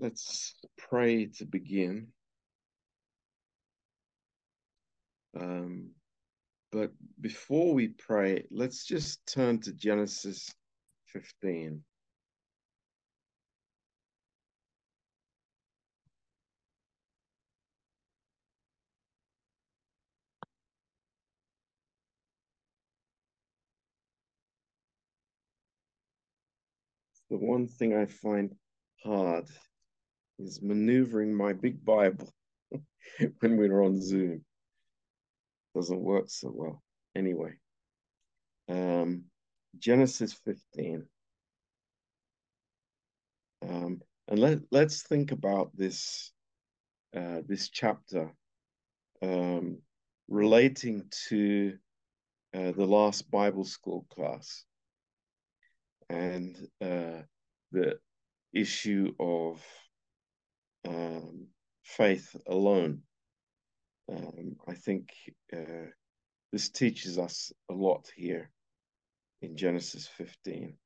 Let's pray to begin. Um, but before we pray, let's just turn to Genesis 15. The one thing I find hard is maneuvering my big Bible when we're on Zoom. Doesn't work so well. Anyway, um, Genesis 15. Um, and let, let's think about this, uh, this chapter um, relating to uh, the last Bible school class and uh, the issue of um, faith alone. Um, I think uh, this teaches us a lot here in Genesis 15.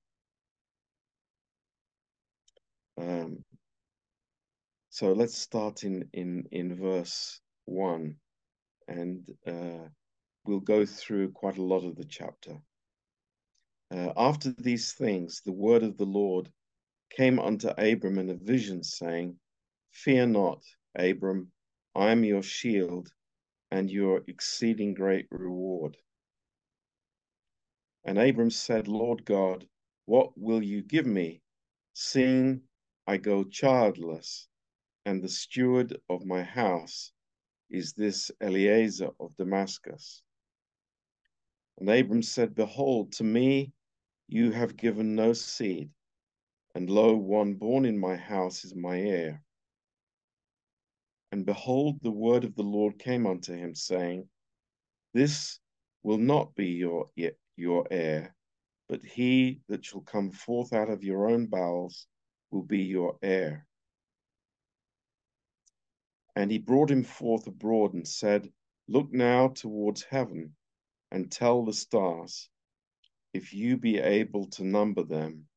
Um, so let's start in in in verse one, and uh, we'll go through quite a lot of the chapter. Uh, after these things, the word of the Lord came unto Abram in a vision, saying, Fear not, Abram, I am your shield and your exceeding great reward. And Abram said, Lord God, what will you give me, seeing I go childless, and the steward of my house is this Eliezer of Damascus? And Abram said, Behold, to me you have given no seed, and lo, one born in my house is my heir. And behold, the word of the Lord came unto him, saying, This will not be your, your heir, but he that shall come forth out of your own bowels will be your heir. And he brought him forth abroad and said, Look now towards heaven and tell the stars, if you be able to number them.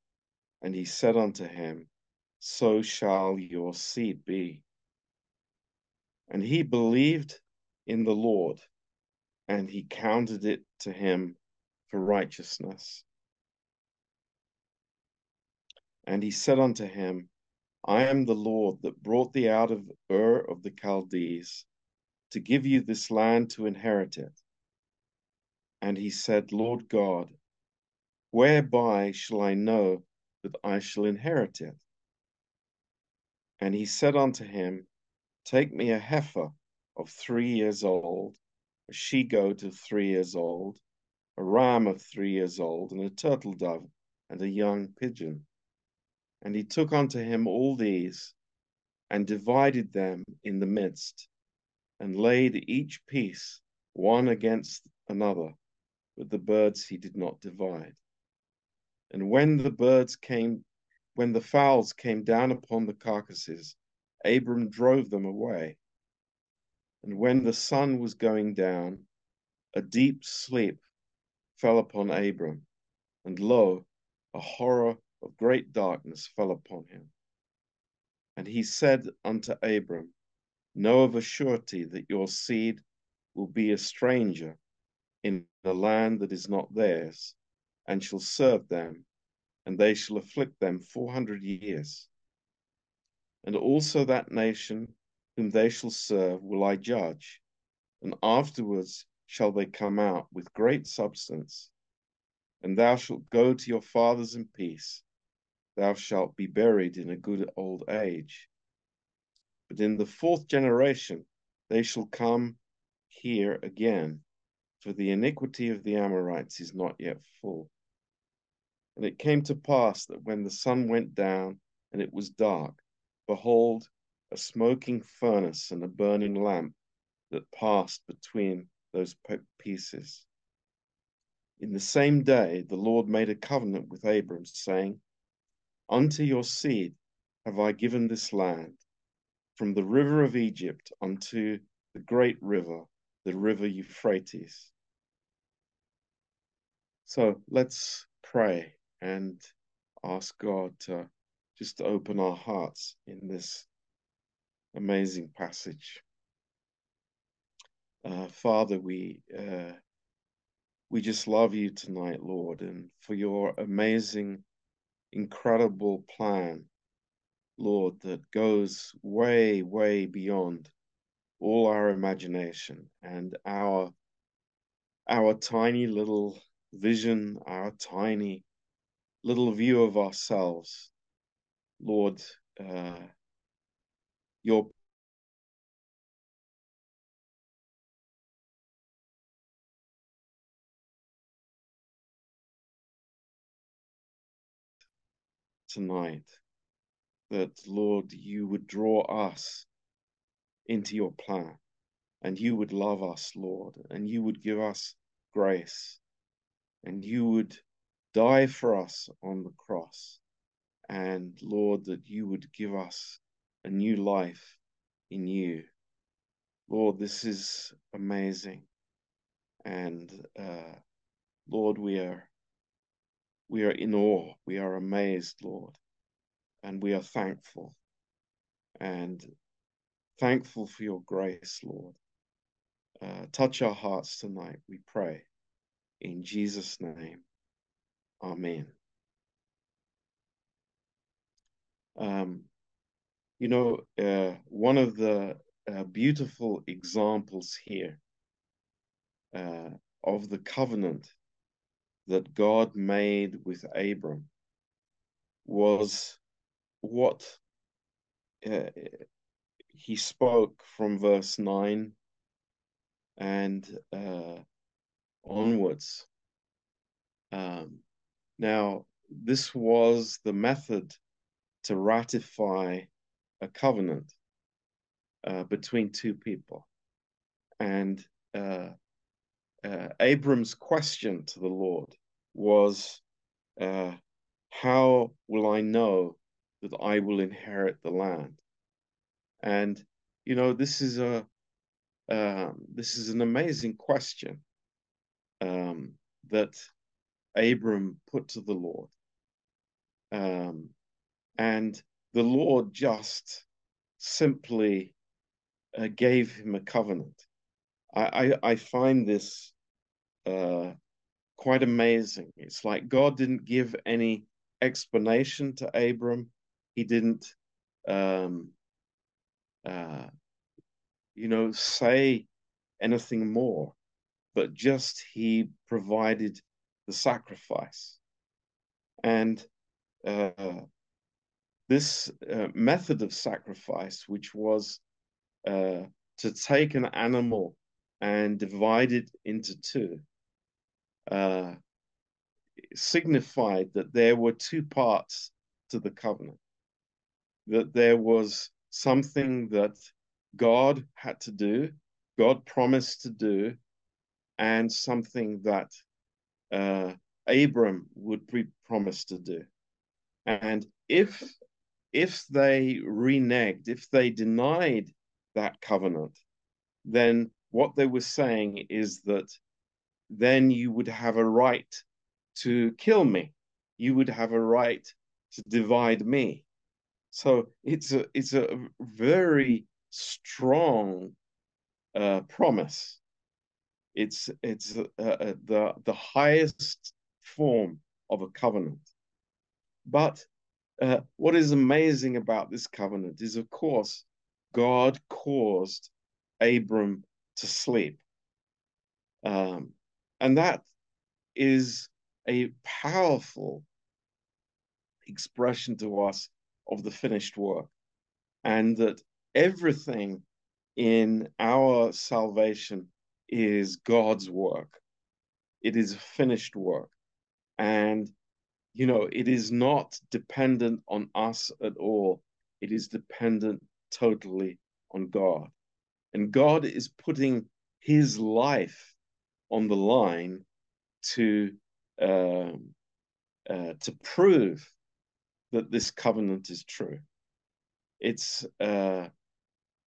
And he said unto him, So shall your seed be. And he believed in the Lord, and he counted it to him for righteousness. And he said unto him, I am the Lord that brought thee out of Ur of the Chaldees to give you this land to inherit it. And he said, Lord God, whereby shall I know that I shall inherit it? And he said unto him, Take me a heifer of three years old, a she goat of three years old, a ram of three years old, and a turtle dove, and a young pigeon. And he took unto him all these, and divided them in the midst, and laid each piece one against another, but the birds he did not divide. And when the birds came, when the fowls came down upon the carcasses, Abram drove them away. And when the sun was going down, a deep sleep fell upon Abram, and lo, a horror of great darkness fell upon him. And he said unto Abram, Know of a surety that your seed will be a stranger in a land that is not theirs, and shall serve them, and they shall afflict them four hundred years. And also that nation whom they shall serve will I judge, and afterwards shall they come out with great substance. And thou shalt go to your fathers in peace. Thou shalt be buried in a good old age. But in the fourth generation they shall come here again, for the iniquity of the Amorites is not yet full. And it came to pass that when the sun went down and it was dark, behold, a smoking furnace and a burning lamp that passed between those pieces. In the same day, the Lord made a covenant with Abram, saying, Unto your seed have I given this land, from the river of Egypt unto the great river, the river Euphrates. So let's pray and ask God to just to open our hearts in this amazing passage. Uh, Father, we uh, we just love you tonight, Lord, and for your amazing, incredible plan, Lord, that goes way, way beyond all our imagination and our our tiny little vision, our tiny little view of ourselves. Lord, uh, your tonight that, Lord, you would draw us into your plan and you would love us, Lord, and you would give us grace and you would die for us on the cross. And Lord, that you would give us a new life in you. Lord, this is amazing. And uh, Lord, we are we are in awe. We are amazed, Lord. And we are thankful. And thankful for your grace, Lord. Uh, touch our hearts tonight, we pray. In Jesus' name, Amen. Um, you know, uh, one of the uh, beautiful examples here uh, of the covenant that God made with Abram was what uh, he spoke from verse 9 and uh, onwards. Um, now, this was the method to ratify a covenant uh, between two people. And uh, uh, Abram's question to the Lord was, uh, How will I know that I will inherit the land? And you know, this is a um, this is an amazing question um, that Abram put to the Lord. Um, and the Lord just simply uh, gave him a covenant. I, I, I find this uh, quite amazing. It's like God didn't give any explanation to Abram. He didn't, um, uh, you know, say anything more, but just he provided the sacrifice. And uh, this uh, method of sacrifice, which was uh, to take an animal and divide it into two, uh, signified that there were two parts to the covenant. That there was something that God had to do, God promised to do, and something that uh, Abram would be promised to do. And if if they reneged, if they denied that covenant, then what they were saying is that then you would have a right to kill me. You would have a right to divide me. So it's a it's a very strong uh, promise. It's it's uh, uh, the the highest form of a covenant. But uh, what is amazing about this covenant is, of course, God caused Abram to sleep. Um, and that is a powerful expression to us of the finished work. And that everything in our salvation is God's work. It is finished work. And you know, it is not dependent on us at all. It is dependent totally on God. And God is putting his life on the line to um, uh, to prove that this covenant is true. It's uh,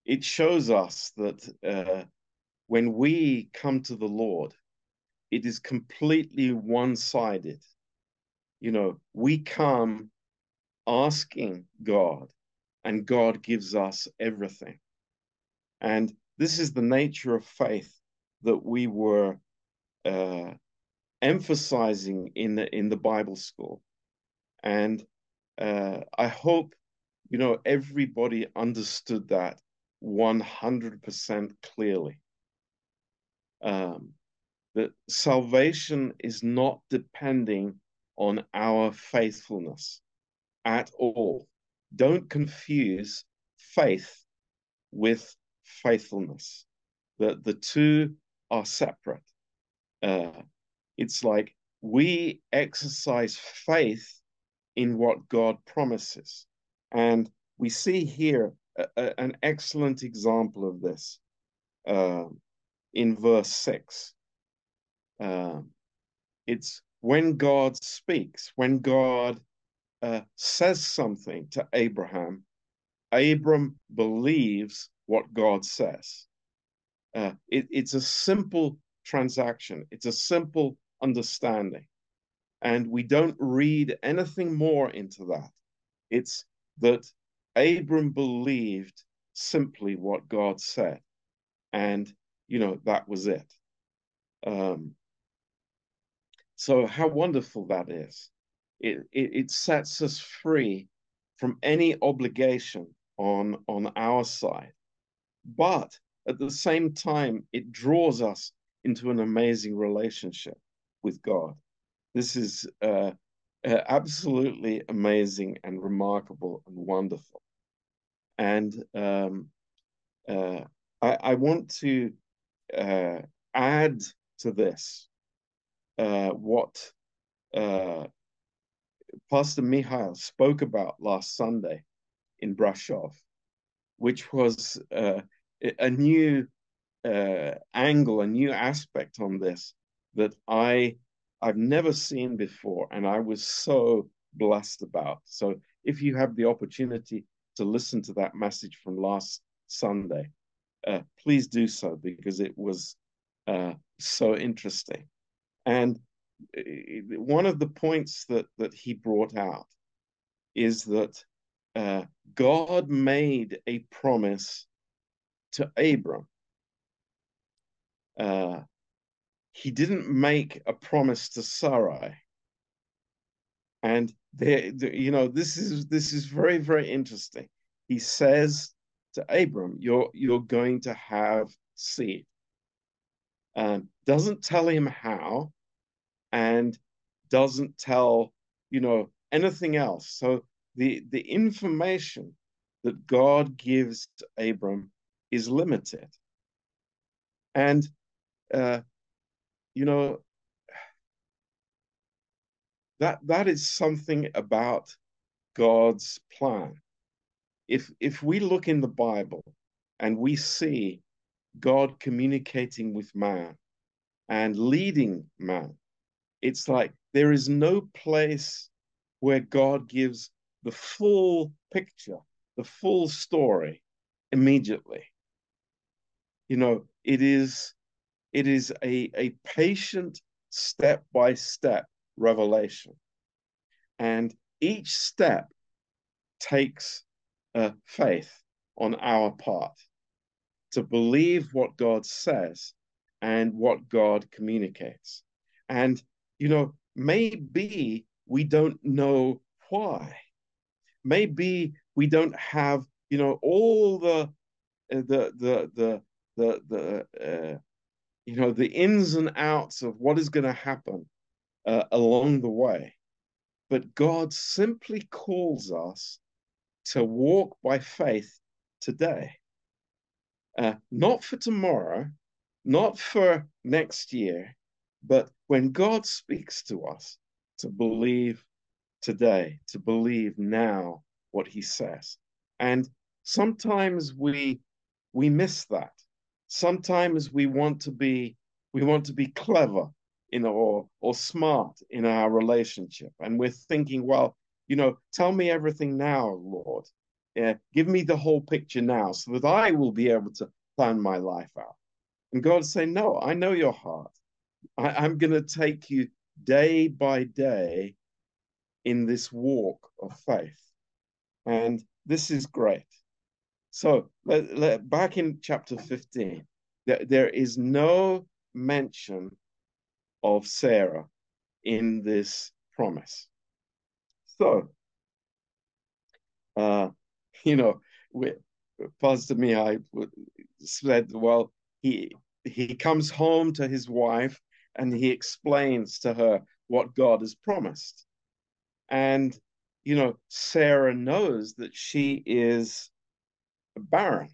it shows us that uh, when we come to the Lord, it is completely one-sided you know, we come asking God, and God gives us everything. And this is the nature of faith that we were uh, emphasizing in the, in the Bible school. And uh, I hope, you know, everybody understood that 100% clearly. Um, that salvation is not depending on our faithfulness at all. Don't confuse faith with faithfulness. That the two are separate. Uh, it's like we exercise faith in what God promises. And we see here a, a, an excellent example of this uh, in verse 6. Uh, it's when God speaks, when God uh, says something to Abraham, Abram believes what God says. Uh, it, it's a simple transaction, it's a simple understanding. And we don't read anything more into that. It's that Abram believed simply what God said. And, you know, that was it. Um, so, how wonderful that is. It, it, it sets us free from any obligation on, on our side. But at the same time, it draws us into an amazing relationship with God. This is uh, uh, absolutely amazing and remarkable and wonderful. And um, uh, I, I, want to uh, add to this uh, what uh, Pastor Mihail spoke about last Sunday in Brashov, which was uh, a new uh, angle, a new aspect on this that I I've never seen before, and I was so blessed about. So if you have the opportunity to listen to that message from last Sunday, uh, please do so because it was uh, so interesting. And uh, one of the points that that he brought out is that uh, God made a promise to Abram. Uh, he didn't make a promise to Sarai. And there, you know, this is this is very very interesting. He says to Abram, "You're you're going to have seed." Um, doesn't tell him how, and doesn't tell you know anything else. So the the information that God gives to Abram is limited. And, uh, you know, that that is something about God's plan. If if we look in the Bible and we see God communicating with man and leading man, it's like there is no place where God gives the full picture, the full story immediately. You know it is it is a a patient step by step revelation. And each step takes a faith on our part to believe what god says and what god communicates. And you know maybe we don't know why. Maybe we don't have you know all the the the the the the uh, you know the ins and outs of what is going to happen uh, along the way. But god simply calls us to walk by faith today. Uh, not for tomorrow not for next year but when god speaks to us to believe today to believe now what he says and sometimes we we miss that. Sometimes we want to be we want to be clever know or or smart in our relationship. And we're thinking well you know tell me everything now lord. Yeah, give me the whole picture now so that i will be able to plan my life out. And god say no i know your heart I, i'm going to take you day by day in this walk of faith And this is great. So let, let, back in chapter 15, there, there is no mention of Sarah in this promise. So, uh, you know, we, Pastor Mihai said, well, he he comes home to his wife and he explains to her what God has promised. And, you know, Sarah knows that she is barren.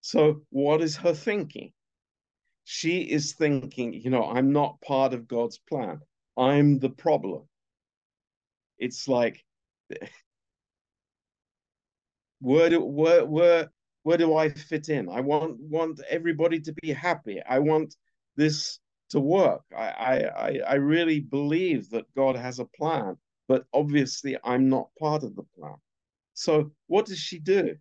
So, what is her thinking? She is thinking, you know, I'm not part of God's plan. I'm the problem. It's like, where do where where where do I fit in? I want want everybody to be happy. I want this to work. I I I really believe that God has a plan, but obviously I'm not part of the plan. So what does she do?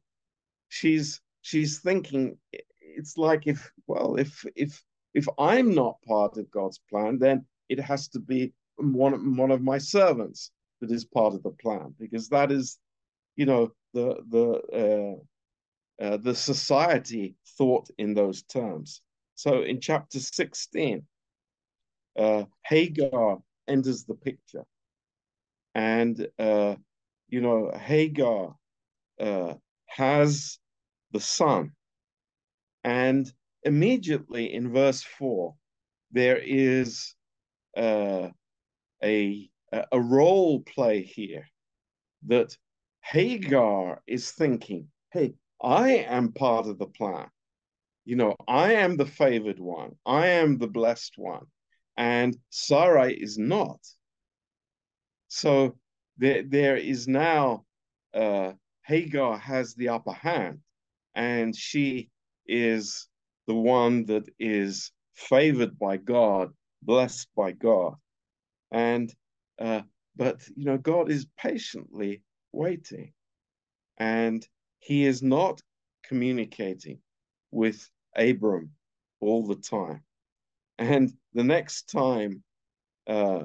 She's she's thinking it's like if well if if if I'm not part of God's plan, then it has to be one one of my servants that is part of the plan because that is you know the the uh, uh, the society thought in those terms. So in chapter 16, uh, Hagar enters the picture. And, uh, you know, Hagar uh, has the son. And immediately in verse 4, there is uh, a, a role play here that Hagar is thinking, hey, I am part of the plan. You know, I am the favored one. I am the blessed one. And Sarai is not. So there, there is now, uh, Hagar has the upper hand, and she is the one that is favored by God, blessed by God. And, uh, but, you know, God is patiently waiting. And he is not communicating with Abram all the time. And the next time uh,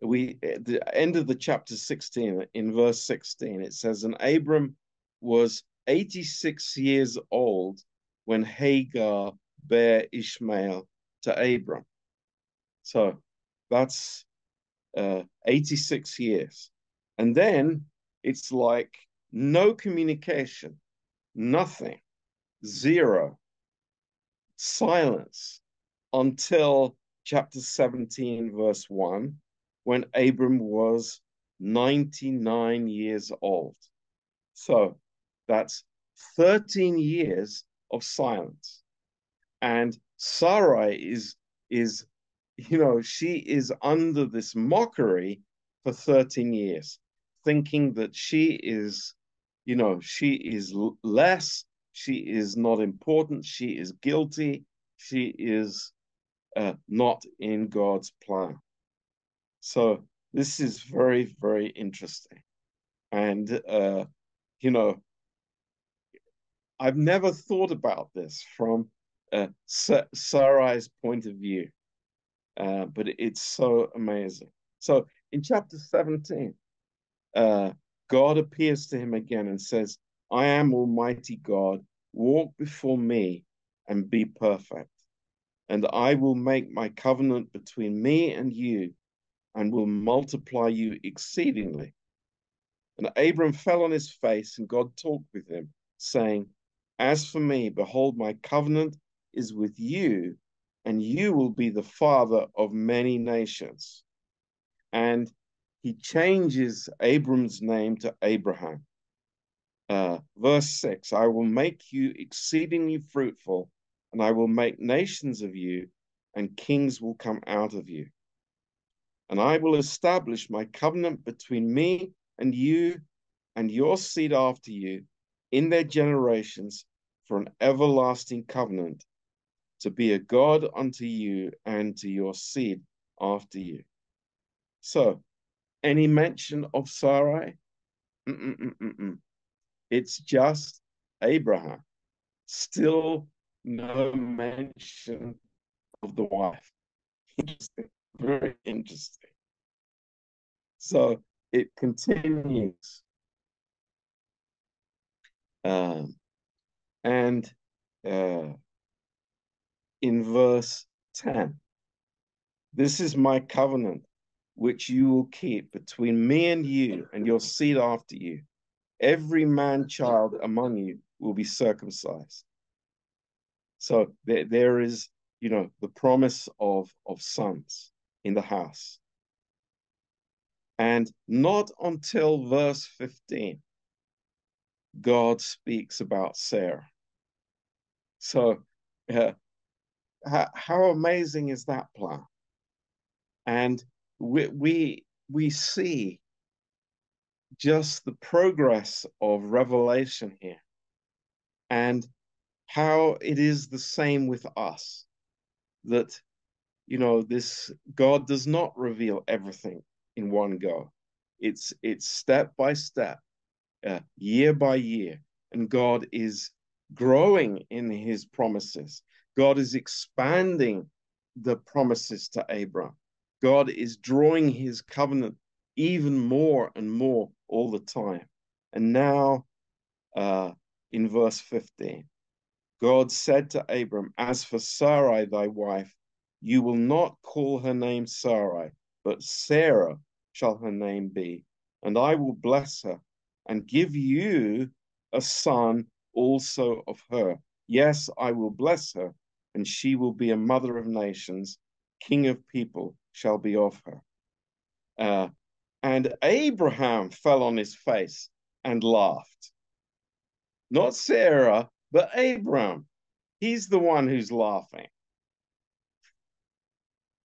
we at the end of the chapter 16 in verse 16 it says and abram was 86 years old when hagar bare ishmael to abram. So that's uh, 86 years. And then it's like no communication, nothing, zero, silence until chapter 17, verse 1, when Abram was 99 years old. So that's 13 years of silence. And Sarai is, is, you know, she is under this mockery for 13 years, thinking that she is you know, she is less, she is not important, she is guilty, she is uh, not in God's plan. So this is very, very interesting. And, uh, you know, I've never thought about this from uh, Sarai's point of view, uh, but it's so amazing. So in chapter 17, uh, God appears to him again and says, I am Almighty God, walk before me and be perfect. And I will make my covenant between me and you and will multiply you exceedingly. And Abram fell on his face, and God talked with him, saying, As for me, behold, my covenant is with you, and you will be the father of many nations. And he changes Abram's name to Abraham. Uh, verse 6 I will make you exceedingly fruitful, and I will make nations of you, and kings will come out of you. And I will establish my covenant between me and you and your seed after you in their generations for an everlasting covenant to be a God unto you and to your seed after you. So, any mention of Sarai? Mm-mm-mm-mm. It's just Abraham. Still no mention of the wife. Interesting. Very interesting. So it continues. Um, and uh, in verse 10, this is my covenant which you will keep between me and you and your seed after you. Every man child among you will be circumcised. So there, there is, you know, the promise of, of sons in the house. And not until verse 15, God speaks about Sarah. So, uh, how, how amazing is that plan? And we, we, we see just the progress of revelation here and how it is the same with us that you know this god does not reveal everything in one go. It's it's step by step uh, year by year and god is growing in his promises. God is expanding the promises to abraham. God is drawing his covenant even more and more all the time. And now uh, in verse 15 god said to abram as for sarai thy wife you will not call her name Sarai, but Sarah shall her name be. And I will bless her and give you a son also of her. Yes, I will bless her, and she will be a mother of nations. King of people shall be of her. Uh, and Abraham fell on his face and laughed. Not Sarah, but Abram, He's the one who's laughing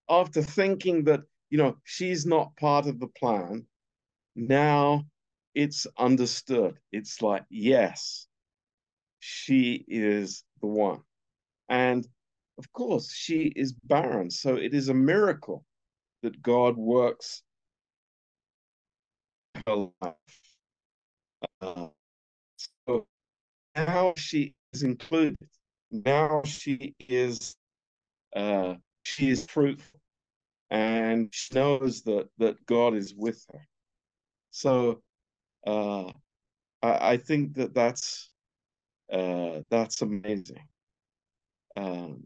after thinking that, you know, she's not part of the plan, now it's understood. It's like, yes, she is the one. And of course, she is barren. So it is a miracle that God works her life. Uh, so now she is included. Now she is uh, she is fruitful and she knows that that God is with her. So uh, I, I think that that's uh, that's amazing. Um,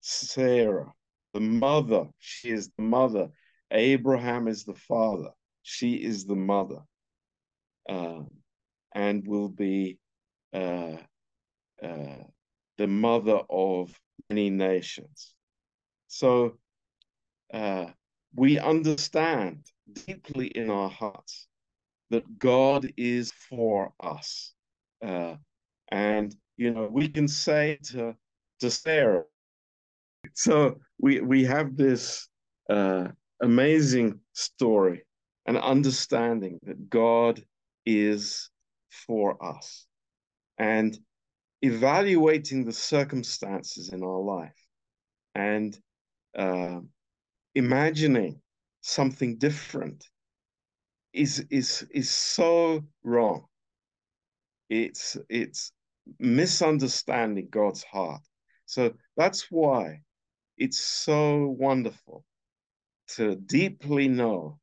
Sarah, the mother, she is the mother. Abraham is the father. She is the mother, um, and will be uh, uh, the mother of many nations. So uh, we understand deeply in our hearts that God is for us. Uh, and, you know, we can say to, to Sarah, so we, we have this uh, amazing story and understanding that God is for us and evaluating the circumstances in our life and uh, imagining something different is is is so wrong. It's it's misunderstanding God's heart. So that's why it's so wonderful to deeply know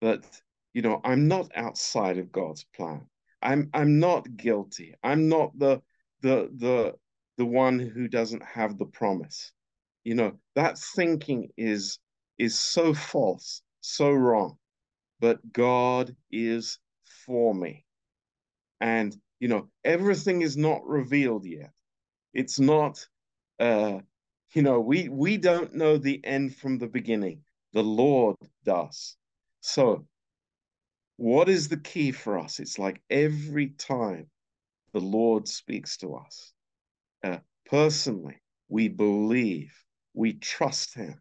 that you know I'm not outside of God's plan. I'm I'm not guilty. I'm not the the the the one who doesn't have the promise. You know, that thinking is is so false, so wrong. But God is for me. And, you know, everything is not revealed yet. It's not, uh, you know, we, we don't know the end from the beginning. The Lord does. So, what is the key for us? It's like every time the Lord speaks to us, uh, personally, we believe, we trust Him,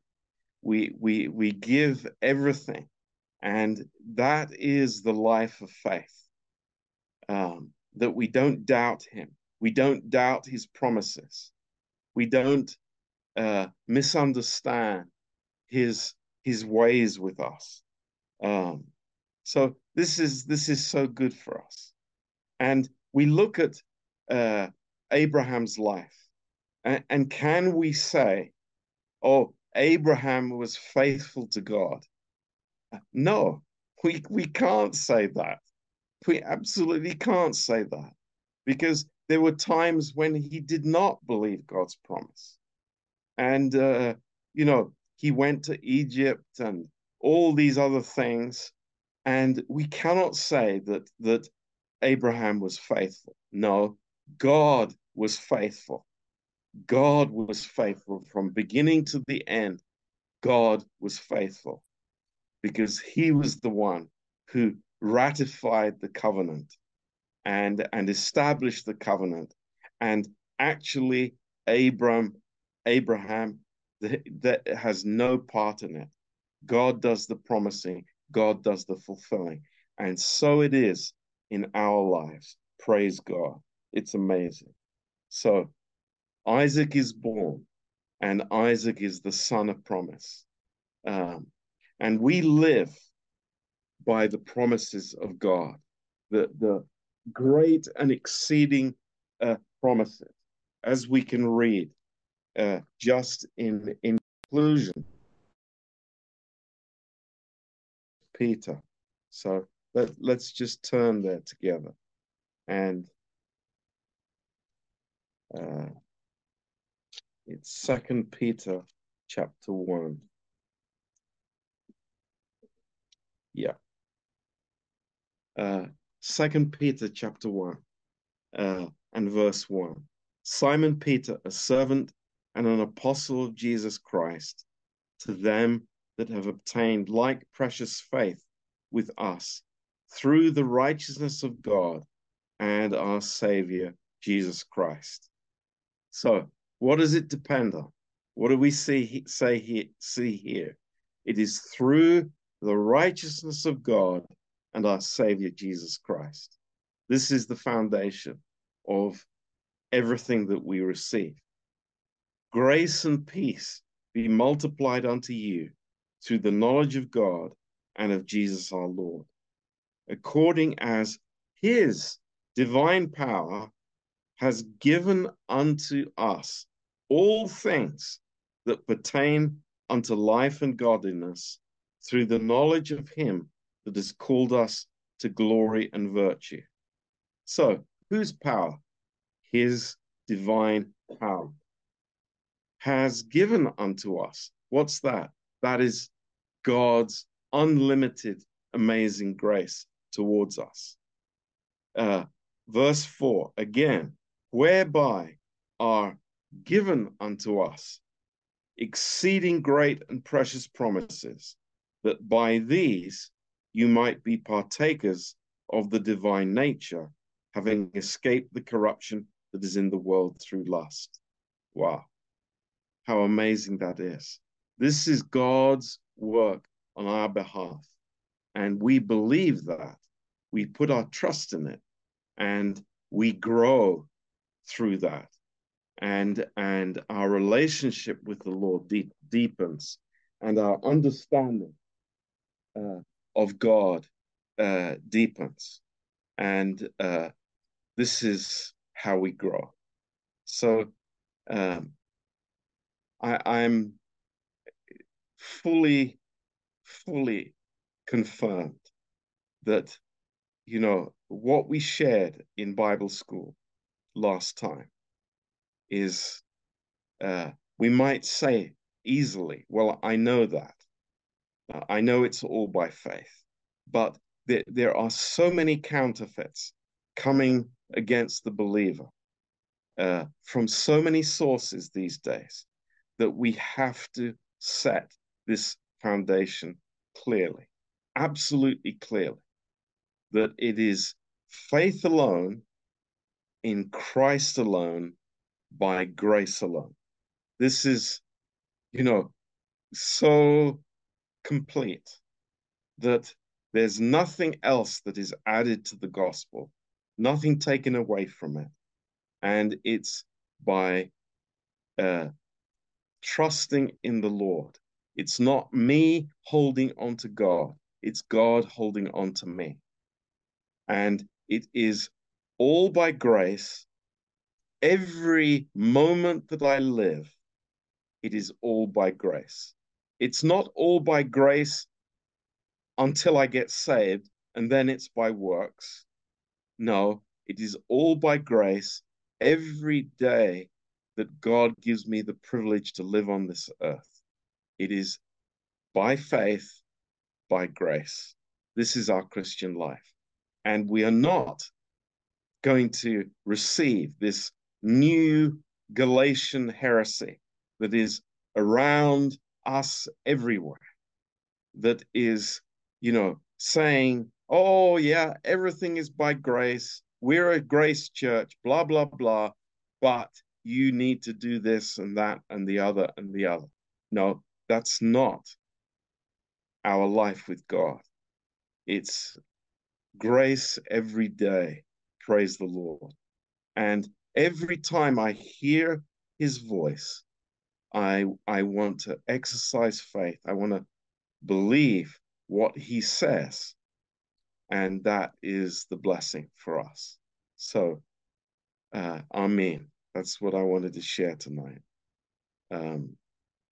we we we give everything. And that is the life of faith um, that we don't doubt him. We don't doubt his promises. We don't uh, misunderstand his his ways with us. Um, so this is this is so good for us. And we look at uh, abraham's life and, and can we say oh Abraham was faithful to God. No, We, we can't say that. We absolutely can't say that because there were times when he did not believe God's promise. And, uh, you know, he went to Egypt and all these other things. And we cannot say that, that Abraham was faithful. No, God was faithful. God was faithful from beginning to the end. God was faithful because he was the one who ratified the covenant and, and established the covenant. And actually, Abram, Abraham, that, that has no part in it. God does the promising, God does the fulfilling. And so it is in our lives. Praise God. It's amazing. So Isaac is born, and Isaac is the son of promise. Um, and we live by the promises of God, the, the great and exceeding uh, promises, as we can read uh, just in, in conclusion. Peter. So let, let's just turn there together. And uh, it's Second Peter chapter 1. Yeah. Uh, Second Peter chapter 1 uh, and verse 1. Simon Peter, a servant and an apostle of Jesus Christ, to them that have obtained like precious faith with us through the righteousness of God and our Savior, Jesus Christ. So, what does it depend on? What do we see say here, see here? It is through the righteousness of God and our Savior Jesus Christ. This is the foundation of everything that we receive. Grace and peace be multiplied unto you through the knowledge of God and of Jesus our Lord, according as his divine power has given unto us all things that pertain unto life and godliness through the knowledge of him that has called us to glory and virtue. So, whose power? His divine power has given unto us. What's that? That is God's unlimited, amazing grace towards us. Uh, verse 4 again, whereby are given unto us exceeding great and precious promises, that by these you might be partakers of the divine nature, having escaped the corruption that is in the world through lust. Wow. How amazing that is. This is God's work on our behalf. And we believe that. We put our trust in it and we grow through that. And, and our relationship with the Lord deep, deepens and our understanding uh, of God uh, deepens. And uh, this is how we grow. So um, I, I'm fully, fully confirmed that, you know, what we shared in Bible school last time is, uh, we might say easily, well, I know that. Uh, I know it's all by faith, but there, there are so many counterfeits coming against the believer uh, from so many sources these days that we have to set this foundation clearly, absolutely clearly, that it is faith alone, in Christ alone, by grace alone. This is, you know, so complete that there's nothing else that is added to the gospel, nothing taken away from it. And it's by uh, trusting in the Lord. It's not me holding on to God, it's God holding on to me. And it is all by grace. Every moment that I live, it is all by grace. It's not all by grace until I get saved and then it's by works. No, it is all by grace every day that God gives me the privilege to live on this earth. It is by faith, by grace. This is our Christian life. And we are not going to receive this new Galatian heresy that is around us everywhere, that is, you know, saying, oh, yeah, everything is by grace. We're a grace church, blah, blah, blah. But you need to do this and that and the other and the other. No, that's not our life with God. It's grace every day. Praise the Lord. And every time I hear his voice, I I want to exercise faith. I want to believe what he says. And that is the blessing for us. So, uh, Amen. That's what I wanted to share tonight. Um,